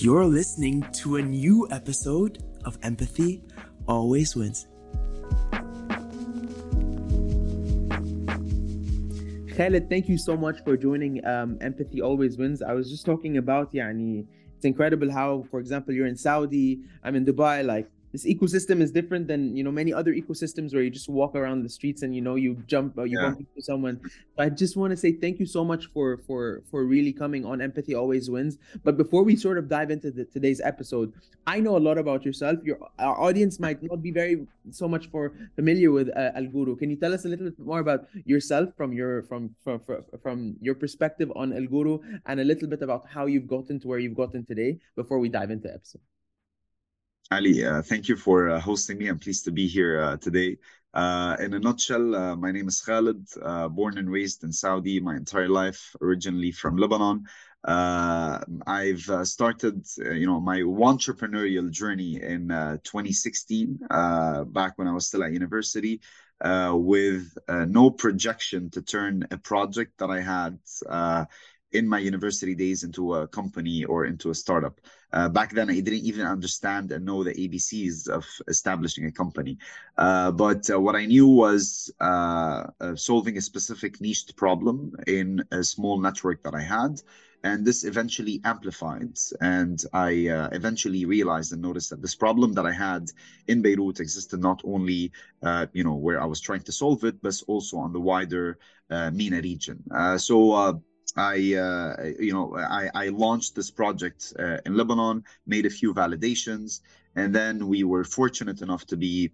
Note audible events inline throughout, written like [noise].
You're listening to a new episode of Empathy Always Wins. Khalid, thank you so much for joining um, Empathy Always Wins. I was just talking about, yani, it's incredible how, for example, you're in Saudi, I'm in Dubai, like this ecosystem is different than you know many other ecosystems where you just walk around the streets and you know you jump you yeah. bump into someone. I just want to say thank you so much for for for really coming on empathy always wins. But before we sort of dive into the, today's episode i know a lot about yourself. Your our audience might not be very so much for familiar with uh, Al Gooru. Can you tell us a little bit more about yourself from your from from from, from your perspective on Al Gooru and a little bit about how you've gotten to where you've gotten today before we dive into episode Ali, uh, thank you for uh, hosting me. I'm pleased to be here uh, today. Uh, in a nutshell, uh, my name is Khalid, uh, born and raised in Saudi my entire life, originally from Lebanon. I've started, you know, my entrepreneurial journey in 2016, back when I was still at university, with no projection to turn a project that I had in my university days into a company or into a startup. Uh, back then, I didn't even understand and know the ABCs of establishing a company. Uh, but uh, what I knew was uh, uh, solving a specific niche problem in a small network that I had. And this eventually amplified. And I uh, eventually realized and noticed that this problem that I had in Beirut existed not only, you know, where I was trying to solve it, but also on the wider MENA region. so I, uh, you know, I, I launched this project uh, in Lebanon, made a few validations, and then we were fortunate enough to be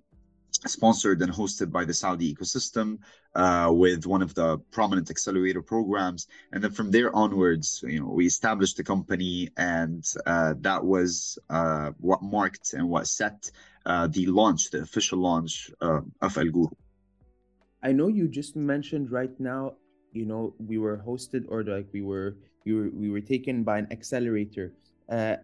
sponsored and hosted by the Saudi ecosystem uh, with one of the prominent accelerator programs. And then from there onwards, you know, we established the company, and uh, that was uh, what marked and what set uh, the launch, the official launch of Al Gooru. I know you just mentioned right now you know we were hosted or like we were we were we were taken by an accelerator uh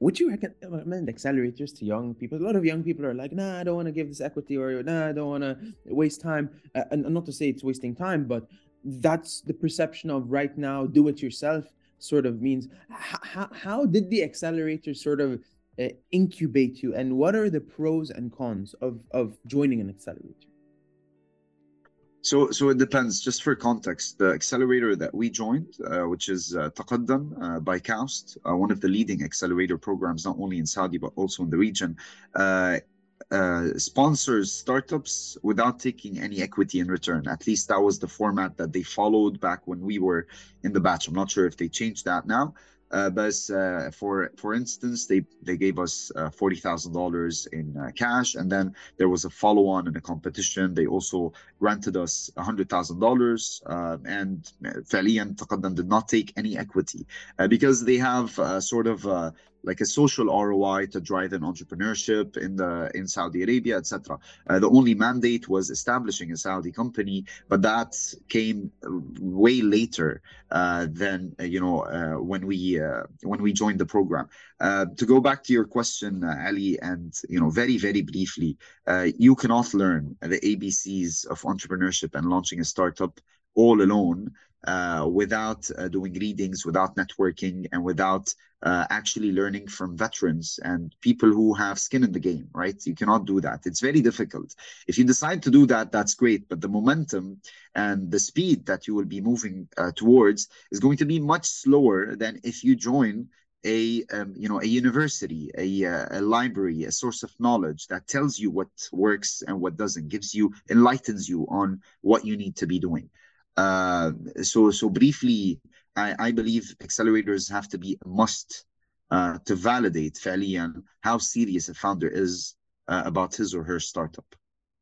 would you recommend accelerators to young people? A lot of young people are like, nah, I don't want to give this equity, or nah, I don't want to waste time. Uh, and not to say it's wasting time, but that's the perception of right now, do it yourself sort of means. How, how did the accelerator sort of uh, incubate you, and what are the pros and cons of, of joining an accelerator? So, so it depends. Just for context, the accelerator that we joined, uh, which is uh, Taqaddam uh, by KAUST, uh, one of the leading accelerator programs not only in Saudi but also in the region, uh, uh, sponsors startups without taking any equity in return. At least that was the format that they followed back when we were in the batch. I'm not sure if they changed that now, uh, but uh, for for instance, they they gave us uh, forty thousand dollars in uh, cash, and then there was a follow on in a competition. They also granted us hundred thousand dollars, um, and uh, Falian Taqaddam did not take any equity uh, because they have sort of like a social ROI to drive in entrepreneurship in the in Saudi Arabia, etc. Uh, the only mandate was establishing a Saudi company, but that came way later uh, than uh, you know uh, when we uh, when we joined the program. Uh, to go back to your question, Ali, and you know very very briefly, you cannot learn the ABCs of entrepreneurship and launching a startup all alone uh, without uh, doing readings, without networking, and without uh, actually learning from veterans and people who have skin in the game, right? You cannot do that. It's very difficult. If you decide to do that, that's great. But the momentum and the speed that you will be moving uh, towards is going to be much slower than if you join a um, you know a university a, uh, a library a source of knowledge that tells you what works and what doesn't gives you enlightens you on what you need to be doing uh, so so briefly, I, I believe accelerators have to be a must uh, to validate فعليا how serious a founder is uh, about his or her startup.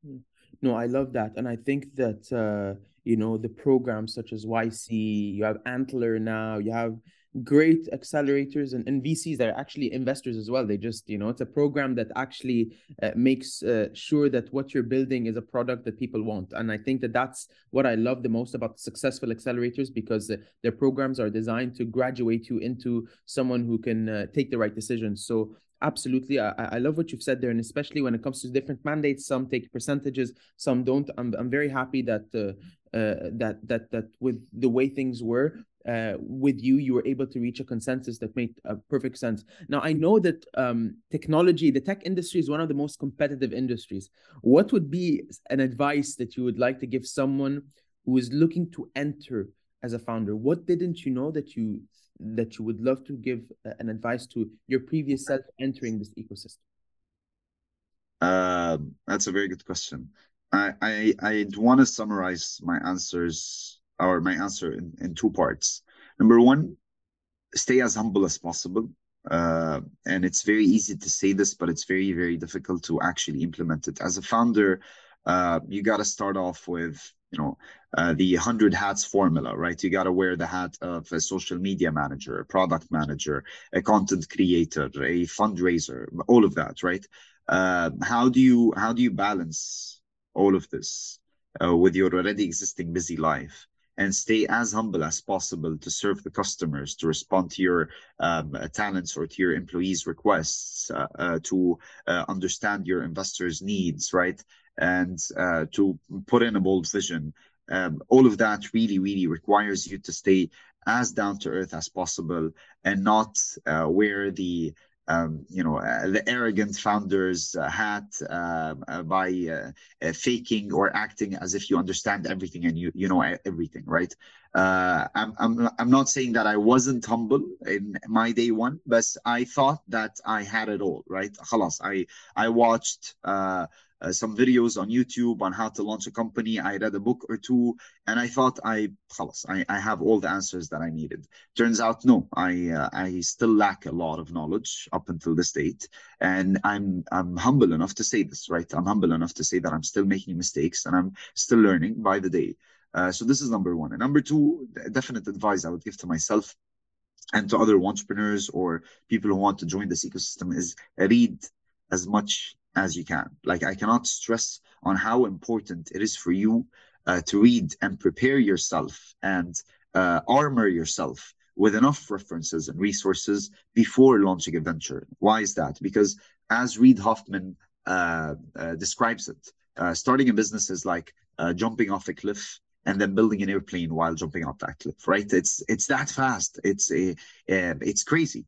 Hmm. No, I love that, and I think that uh, you know the programs such as YC, you have Antler now, you have great accelerators and, and VCs that are actually investors as well. They just, you know, it's a program that actually uh, makes uh, sure that what you're building is a product that people want. And I think that that's what I love the most about successful accelerators because uh, their programs are designed to graduate you into someone who can uh, take the right decisions. So absolutely I, I love what you've said there and especially when it comes to different mandates some take percentages some don't i'm, I'm very happy that uh, uh, that that that with the way things were uh, with you, you were able to reach a consensus that made uh, perfect sense. Now, I know that um, technology, the tech industry is one of the most competitive industries. What would be an advice that you would like to give someone who is looking to enter as a founder? What didn't you know that you that you would love to give uh, an advice to your previous self entering this ecosystem? Uh, that's a very good question. I I I'd want to summarize my answers or my answer in, in two parts. Number one, stay as humble as possible. Uh, and it's very easy to say this, but it's very, very difficult to actually implement it. As a founder, uh, you got to start off with, you know, uh, the 100 hats formula, right? You got to wear the hat of a social media manager, a product manager, a content creator, a fundraiser, all of that, right? Uh, how do you how do you balance all of this uh, with your already existing busy life? And stay as humble as possible to serve the customers, to respond to your um, talents or to your employees' requests, uh, uh, to uh, understand your investors' needs, right? And uh, to put in a bold vision. Um, all of that really, really requires you to stay as down to earth as possible and not uh, wear the um, you know, uh, the arrogant founder's uh, hat um, uh, by uh, uh, faking or acting as if you understand everything and you you know everything, right? Uh, I'm, I'm I'm not saying that I wasn't humble in my day one, but I thought that I had it all, right? خلاص, I I watched uh, some videos on YouTube on how to launch a company. I read a book or two, and I thought I, I, I have all the answers that I needed. Turns out, no, I, uh, I still lack a lot of knowledge up until this date, and I'm, I'm humble enough to say this, right? I'm humble enough to say that I'm still making mistakes and I'm still learning by the day. Uh, so this is number one. And number two, definite advice I would give to myself and to other entrepreneurs or people who want to join this ecosystem is read as much as you can. Like I cannot stress on how important it is for you uh, to read and prepare yourself and uh, armor yourself with enough references and resources before launching a venture. Why is that? Because as Reid Hoffman uh, uh describes it, uh, starting a business is like uh, jumping off a cliff and then building an airplane while jumping off that cliff. Right? It's it's that fast. It's a it's crazy.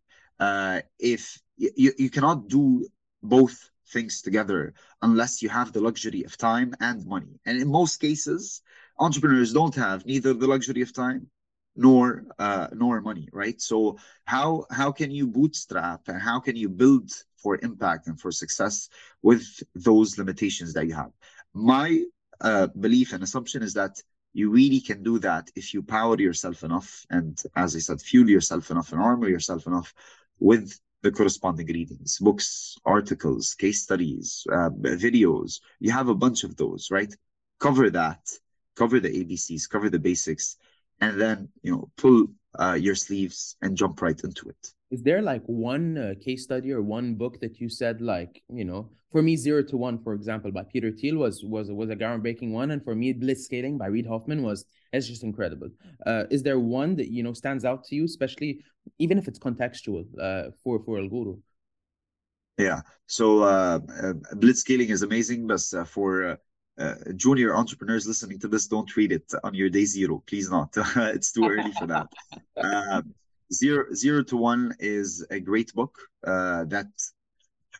if you, you cannot do both things together unless you have the luxury of time and money. And in most cases, entrepreneurs don't have neither the luxury of time nor uh, nor money, right? So how how can you bootstrap and how can you build for impact and for success with those limitations that you have? My uh, belief and assumption is that you really can do that if you power yourself enough and, as I said, fuel yourself enough and armor yourself enough with the corresponding readings, books, articles, case studies, uh, videos. You have a bunch of those, right? Cover that, cover the ABCs, cover the basics, and then you know pull uh, your sleeves and jump right into it. Is there like one uh, case study or one book that you said like you know for me zero to one for example by Peter Thiel was was was a groundbreaking one and for me blitz Blitzscaling by Reid Hoffman was it's just incredible. Uh, is there one that you know stands out to you especially even if it's contextual uh, for for Al Gooru? Yeah, so uh, uh, Blitzscaling is amazing, but uh, for uh, junior entrepreneurs listening to this, don't read it on your day zero. Please not. [laughs] it's too early for that. [laughs] Uh, zero, zero to one is a great book uh, that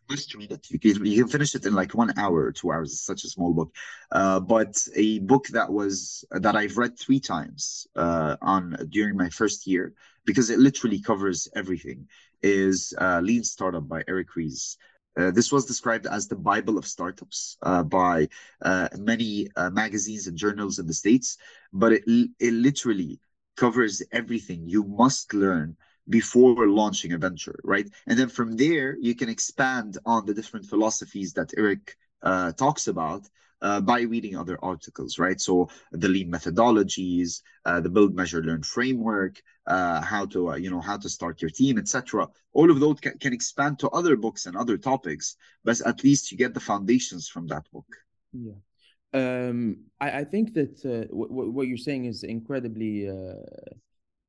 must read it. You can, you can finish it in like one hour or two hours. It's such a small book, uh, but a book that was that I've read three times uh, on during my first year because it literally covers everything. Is uh, Lean Startup by Eric Ries. Uh, this was described as the Bible of startups uh, by uh, many uh, magazines and journals in the States, but it, it literally covers everything you must learn before launching a venture, right? And then from there, you can expand on the different philosophies that Eric uh, talks about uh, by reading other articles, right? So the lean methodologies, uh, the build, measure, learn framework, uh, how to uh, you know how to start your team, etc. All of those can, can, expand to other books and other topics, but at least you get the foundations from that book. Yeah. Um, I, I think that uh, what you're saying is incredibly uh,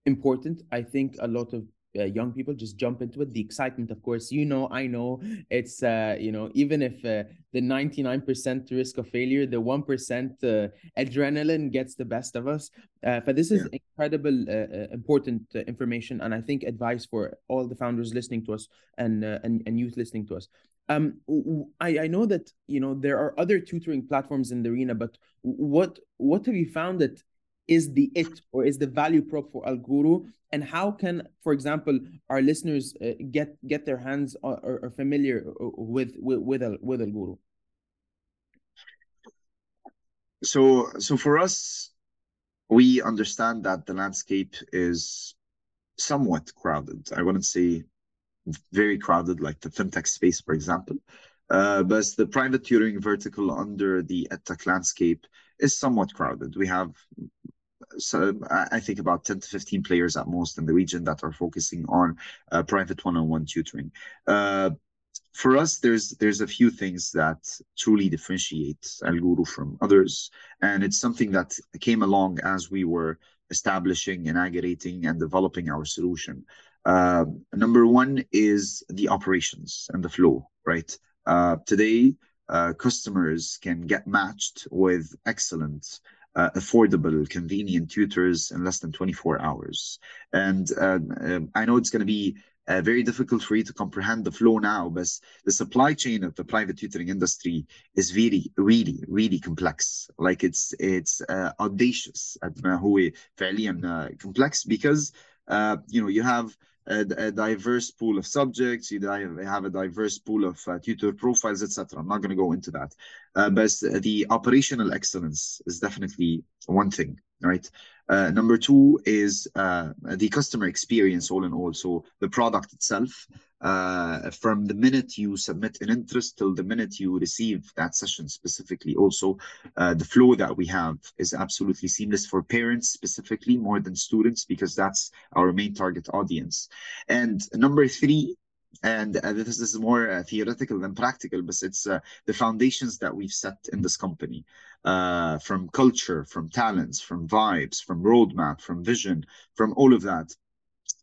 important. I think a lot of uh, young people just jump into it. The excitement of course you know i know. It's uh, you know even if uh, the 99% risk of failure the 1% uh, adrenaline gets the best of us. Uh, but this is yeah. incredible uh, important information and i think advice for all the founders listening to us and and, and youth listening to us. Um I, I know that you know there are other tutoring platforms in the arena but what what have you found that is the it or is the value prop for Al Gooru, and how can for example our listeners uh, get get their hands or, or familiar uh, with with with, with AlGooru so so for us we understand that the landscape is somewhat crowded. I wouldn't say very crowded like the fintech space for example. Uh, but the private tutoring vertical under the edtech landscape is somewhat crowded. We have so I think about 10 to 15 players at most in the region that are focusing on uh, private one-on-one tutoring. Uh, for us, there's there's a few things that truly differentiate AlGooru from others, and it's something that came along as we were establishing, inaugurating, and developing our solution. Uh, number one is the operations and the flow. Right uh, today, uh, customers can get matched with excellent uh, affordable, convenient tutors in less than 24 hours. And uh, I know it's going to be uh, very difficult for you to comprehend the flow now, but the supply chain of the private tutoring industry is really, really, really complex. Like it's it's uh, audacious. هو فعليا complex because uh, you know you have a, a, diverse pool of subjects, you have a diverse pool of uh, tutor profiles, etc. I'm not going to go into that. Uh, but the operational excellence is definitely one thing, right? Uh, number two is uh, the customer experience, all in all. So the product itself, uh, from the minute you submit an interest till the minute you receive that session specifically. Also, uh, the flow that we have is absolutely seamless for parents specifically more than students because that's our main target audience. And number three, and uh, this is more uh, theoretical than practical, but it's uh, the foundations that we've set in this company uh, from culture, from talents, from vibes, from roadmap, from vision, from all of that.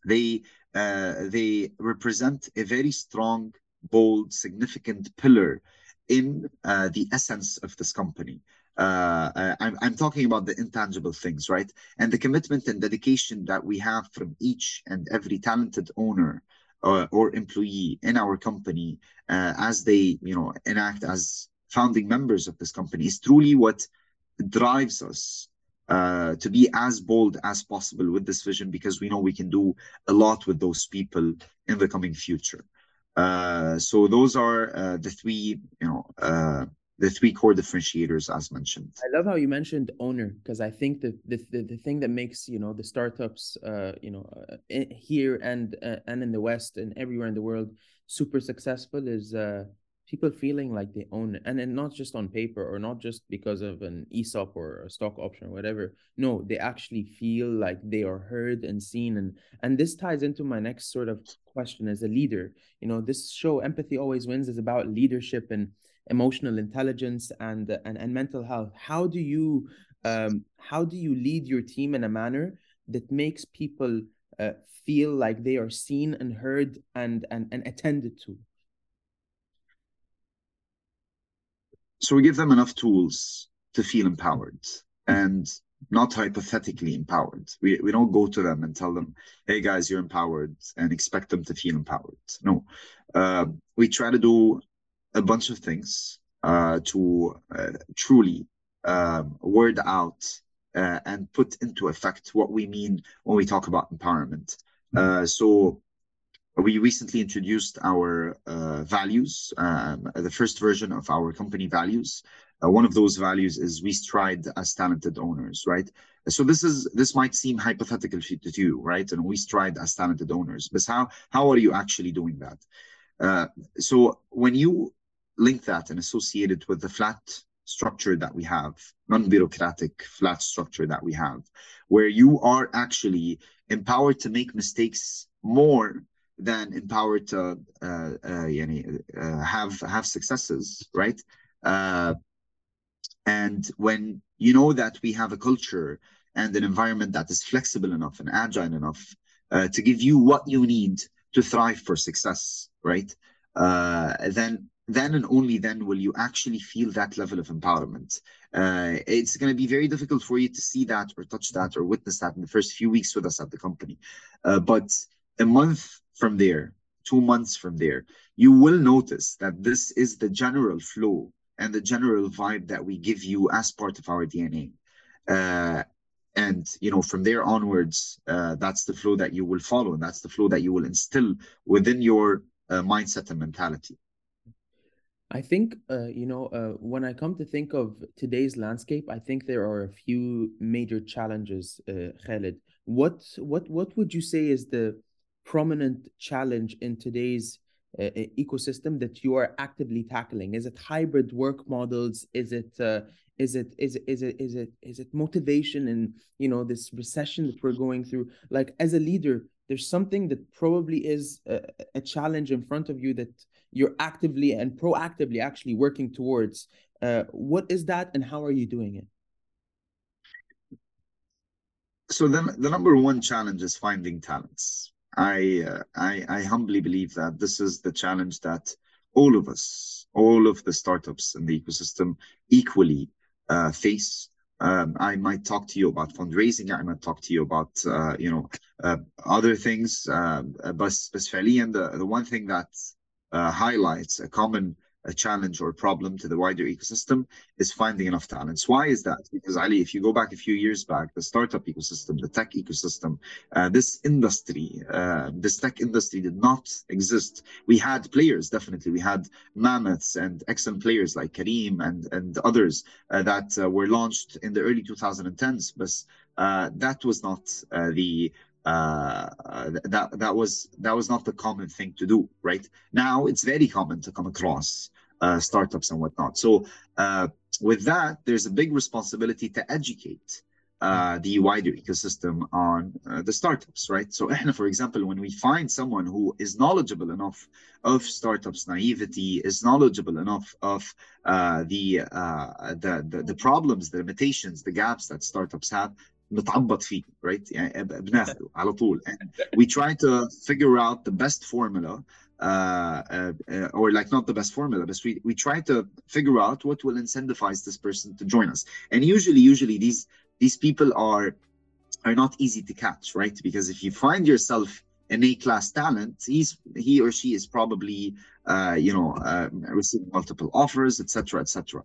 They they represent a very strong, bold, significant pillar in uh, the essence of this company. Uh, uh, I'm, I'm talking about the intangible things, right? And the commitment and dedication that we have from each and every talented owner uh, or employee in our company uh, as they, you know, enact as founding members of this company is truly what drives us uh, to be as bold as possible with this vision because we know we can do a lot with those people in the coming future. Uh, so those are uh, the three, you know, uh, the three core differentiators as mentioned. I love how you mentioned owner because I think that the, the, the thing that makes you know the startups, uh, you know, uh, here and and in the West and everywhere in the world super successful is people feeling like they own it and, and not just on paper or not just because of an esop or a stock option or whatever. No they actually feel like they are heard and seen and and this ties into my next sort of question as a leader. You know this show empathy always wins is about leadership and emotional intelligence and and, and mental health. How do you um how do you lead your team in a manner that makes people uh, feel like they are seen and heard and and, and attended to so we give them enough tools to feel empowered and not hypothetically empowered. We, we don't go to them and tell them, hey guys, you're empowered and expect them to feel empowered. No, uh, we try to do a bunch of things uh, to uh, truly um, word out uh, and put into effect what we mean when we talk about empowerment. Uh, so we recently introduced our uh, values, um, the first version of our company values. Uh, one of those values is we stride as talented owners, right? So this is this might seem hypothetical to you, right? And we stride as talented owners, but how how are you actually doing that? Uh, so when you link that and associate it with the flat structure that we have, non-bureaucratic flat structure that we have, where you are actually empowered to make mistakes more than empowered to uh, uh, uh, have have successes, right? Uh, and when you know that we have a culture and an environment that is flexible enough and agile enough uh, to give you what you need to thrive for success, right? Uh, then then and only then will you actually feel that level of empowerment. Uh, it's going to be very difficult for you to see that or touch that or witness that in the first few weeks with us at the company. Uh, but a month from there, two months from there, you will notice that this is the general flow and the general vibe that we give you as part of our DNA. Uh, and you know from there onwards uh, that's the flow that you will follow and that's the flow that you will instill within your uh, mindset and mentality I think, uh, you know, uh, when I come to think of today's landscape, I think there are a few major challenges, uh, Khalid. What, what, what would you say is the prominent challenge in today's uh, ecosystem that you are actively tackling? Is it hybrid work models? Is it, uh, is it, is it, is it, is it, is it motivation and you know this recession that we're going through? Like as a leader, there's something that probably is a, a challenge in front of you that you're actively and proactively actually working towards. Uh, what is that and how are you doing it? So the, the number one challenge is finding talents. I, uh, I, I humbly believe that this is the challenge that all of us, all of the startups in the ecosystem equally uh, face. Um, I might talk to you about fundraising. I might talk to you about uh, you know uh, other things. Uh, but, but and the, the one thing that uh, highlights a common a challenge or problem to the wider ecosystem is finding enough talents. Why is that? Because Ali, if you go back a few years back, the startup ecosystem, the tech ecosystem, uh, this industry, uh, this tech industry did not exist. We had players, definitely. We had mammoths and excellent players like Careem and and others uh, that uh, were launched in the early 2010s, but uh, that was not uh, the uh, that that was that was not the common thing to do right now it's very common to come across uh, startups and whatnot so uh, with that there's a big responsibility to educate uh, the wider ecosystem on uh, the startups right so [clears throat] for example when we find someone who is knowledgeable enough of startups naivety is knowledgeable enough of uh, the, the the the problems the limitations the gaps that startups have نتعبط فيه right يعني بناخده على طول and [laughs] we try to figure out the best formula uh, uh, or like not the best formula but we, we try to figure out what will incentivize this person to join us. And usually usually these these people are are not easy to catch right? Because if you find yourself an A class talent he's he or she is probably uh, you know uh, receiving multiple offers etc etc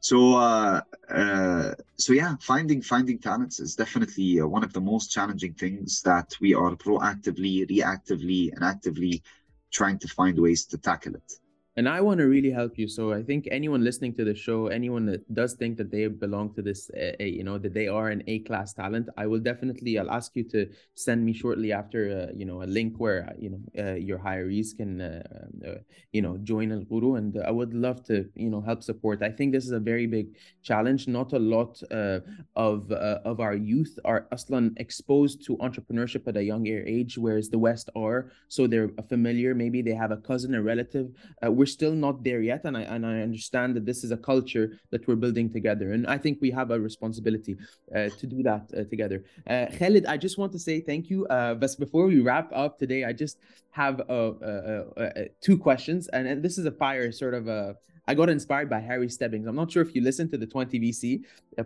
so uh, uh, so yeah finding finding talents is definitely uh, one of the most challenging things that we are proactively reactively and actively trying to find ways to tackle it and I want to really help you. So I think anyone listening to the show, anyone that does think that they belong to this, uh, you know, that they are an A class talent, I will definitely. I'll ask you to send me shortly after, uh, you know, a link where you know uh, your hirees can, uh, uh, you know, join Al Gooru, and I would love to, you know, help support. I think this is a very big challenge. Not a lot uh, of of our youth are aslan exposed to entrepreneurship at a young age, whereas the West are. So they're familiar. Maybe they have a cousin, a relative we're still not there yet and I and I understand that this is a culture that we're building together and I think we have a responsibility uh, to do that uh, together. Uh, Khalid, I just want to say thank you. Uh, but before we wrap up today, I just have uh, uh, uh, two questions and, and this is a fire sort of a I got inspired by Harry Stebbings. I'm not sure if you listen to the 20VC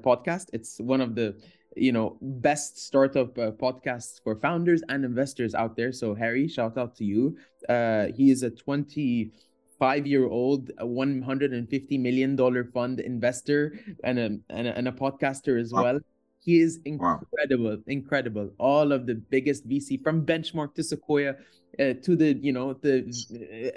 podcast. It's one of the you know best startup uh, podcasts for founders and investors out there so harry shout out to you uh, he is a 20 five year old, a $150 million fund investor, and a, and a, and a podcaster as wow. well. He is incredible, wow. incredible. All of the biggest VC from Benchmark to Sequoia uh, to the, you know, the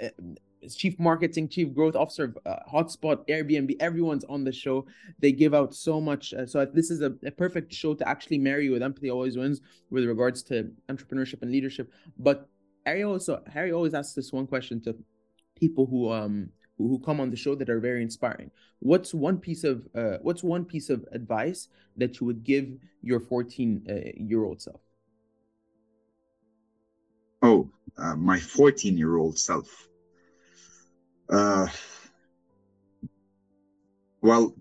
uh, uh, chief marketing, chief growth officer, uh, HubSpot, Airbnb, everyone's on the show. They give out so much. Uh, so this is a, a, perfect show to actually marry with Empathy Always Wins with regards to entrepreneurship and leadership. But Harry also Harry always asks this one question to people who um who, who come on the show that are very inspiring. What's one piece of uh, what's one piece of advice that you would give your 14 uh, year old self? Oh, uh, my 14 year old self. Uh, well,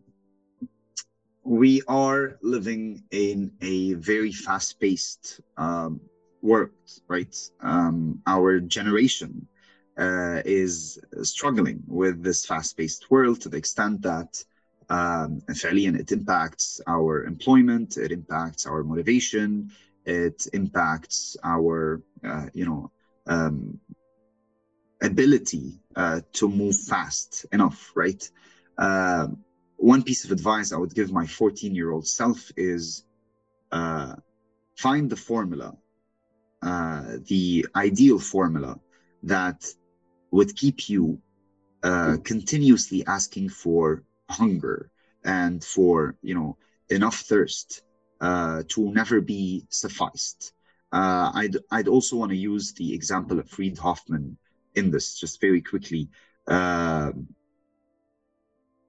we are living in a very fast paced um, world, right? Um, our generation uh, is struggling with this fast-paced world to the extent that um, it impacts our employment, it impacts our motivation, it impacts our, uh, you know, um, ability uh, to move fast enough, right? Uh, one piece of advice I would give my 14 year old self is uh, find the formula, uh, the ideal formula that would keep you uh, continuously asking for hunger and for you know enough thirst uh, to never be sufficed. Uh, I'd I'd also want to use the example of Reid Hoffman in this just very quickly. Uh,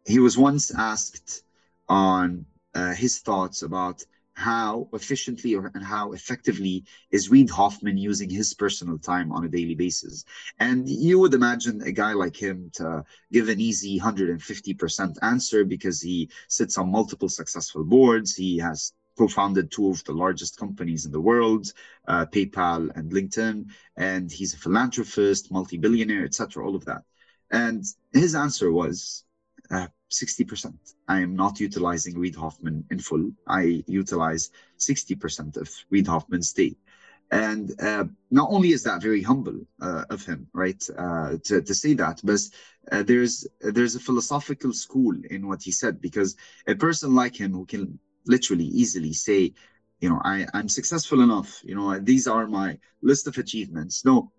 he was once asked on uh, his thoughts about how efficiently or, and how effectively is Reid Hoffman using his personal time on a daily basis. And you would imagine a guy like him to give an easy 150% answer because he sits on multiple successful boards. He has co-founded two of the largest companies in the world, uh, PayPal and LinkedIn, and he's a philanthropist, multi-billionaire, etc. All of that. And his answer was, uh, 60%. I am not utilizing Reid Hoffman in full. I utilize 60% of Reid Hoffman's day. And uh, not only is that very humble uh, of him, right, uh, to, to say that, but uh, there's there's a philosophical school in what he said because a person like him who can literally easily say, you know, I, I'm successful enough, you know, these are my list of achievements. No,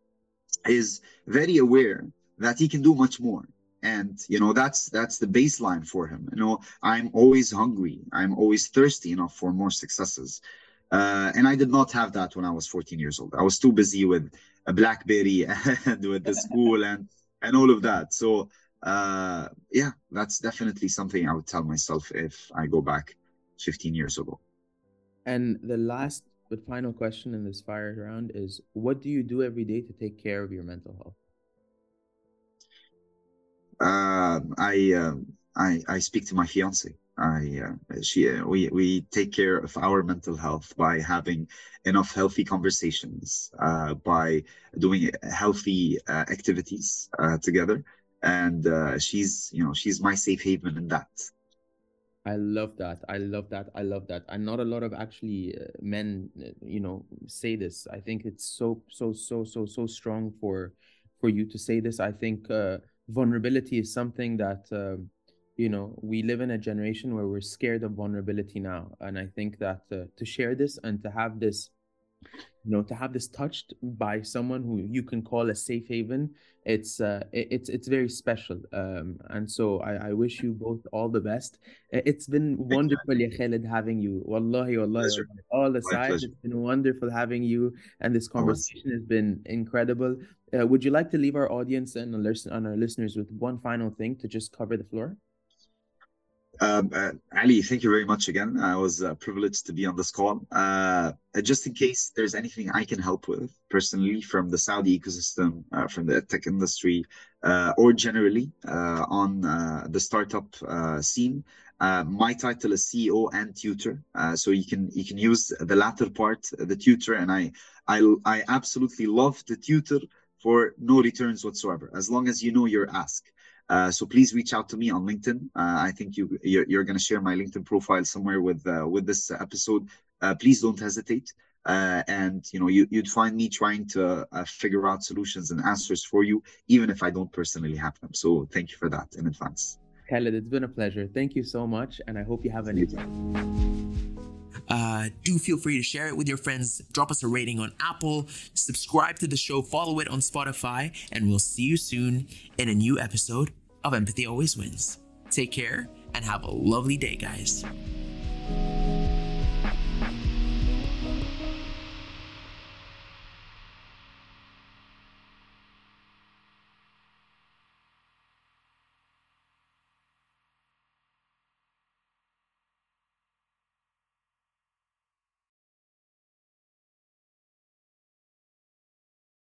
is very aware that he can do much more and you know that's that's the baseline for him. You know i'm always hungry. I'm always thirsty enough for more successes. Uh, and i did not have that when i was 14 years old. I was too busy with a blackberry [laughs] and with the school [laughs] and and all of that. So uh, yeah that's definitely something i would tell myself if i go back 15 years ago. And the last but final question in this fire round is what do you do every day to take care of your mental health uh, I, uh, I I speak to my fiance. I uh, she uh, we we take care of our mental health by having enough healthy conversations, uh, by doing healthy uh, activities uh, together, and uh, she's you know she's my safe haven in that. I love that. I love that. I love that. And not a lot of actually men, you know, say this. I think it's so so so so so strong for for you to say this. I think uh, vulnerability is something that um, you know we live in a generation where we're scared of vulnerability now. And i think that uh, to share this and to have this you know to have this touched by someone who you can call a safe haven it's uh, it's it's very special um and so I, I wish you both all the best. It's been wonderful ya Khalid having you. Wallahi wallahi all aside it's been wonderful having you and this conversation has been incredible. Uh, would you like to leave our audience and our, our listeners with one final thing to just cover the floor um, uh, Ali, thank you very much again. I was uh, privileged to be on this call. Uh, just in case there's anything I can help with personally from the Saudi ecosystem, uh, from the tech industry, uh, or generally uh, on the startup scene, my title is CEO and tutor. so you can you can use the latter part, the tutor, and I I I absolutely love the tutor for no returns whatsoever, as long as you know your ask. Uh, so please reach out to me on LinkedIn. Uh, I think you you're, you're going to share my LinkedIn profile somewhere with uh, with this episode. Uh, please don't hesitate. Uh, and you know you, you'd find me trying to figure out solutions and answers for you, even if I don't personally have them. So thank you for that in advance. Khalid, it's been a pleasure. Thank you so much, and I hope you have an. Uh, do feel free to share it with your friends. Drop us a rating on Apple, subscribe to the show, follow it on Spotify, and we'll see you soon in a new episode of Empathy Always Wins. Take care and have a lovely day, guys.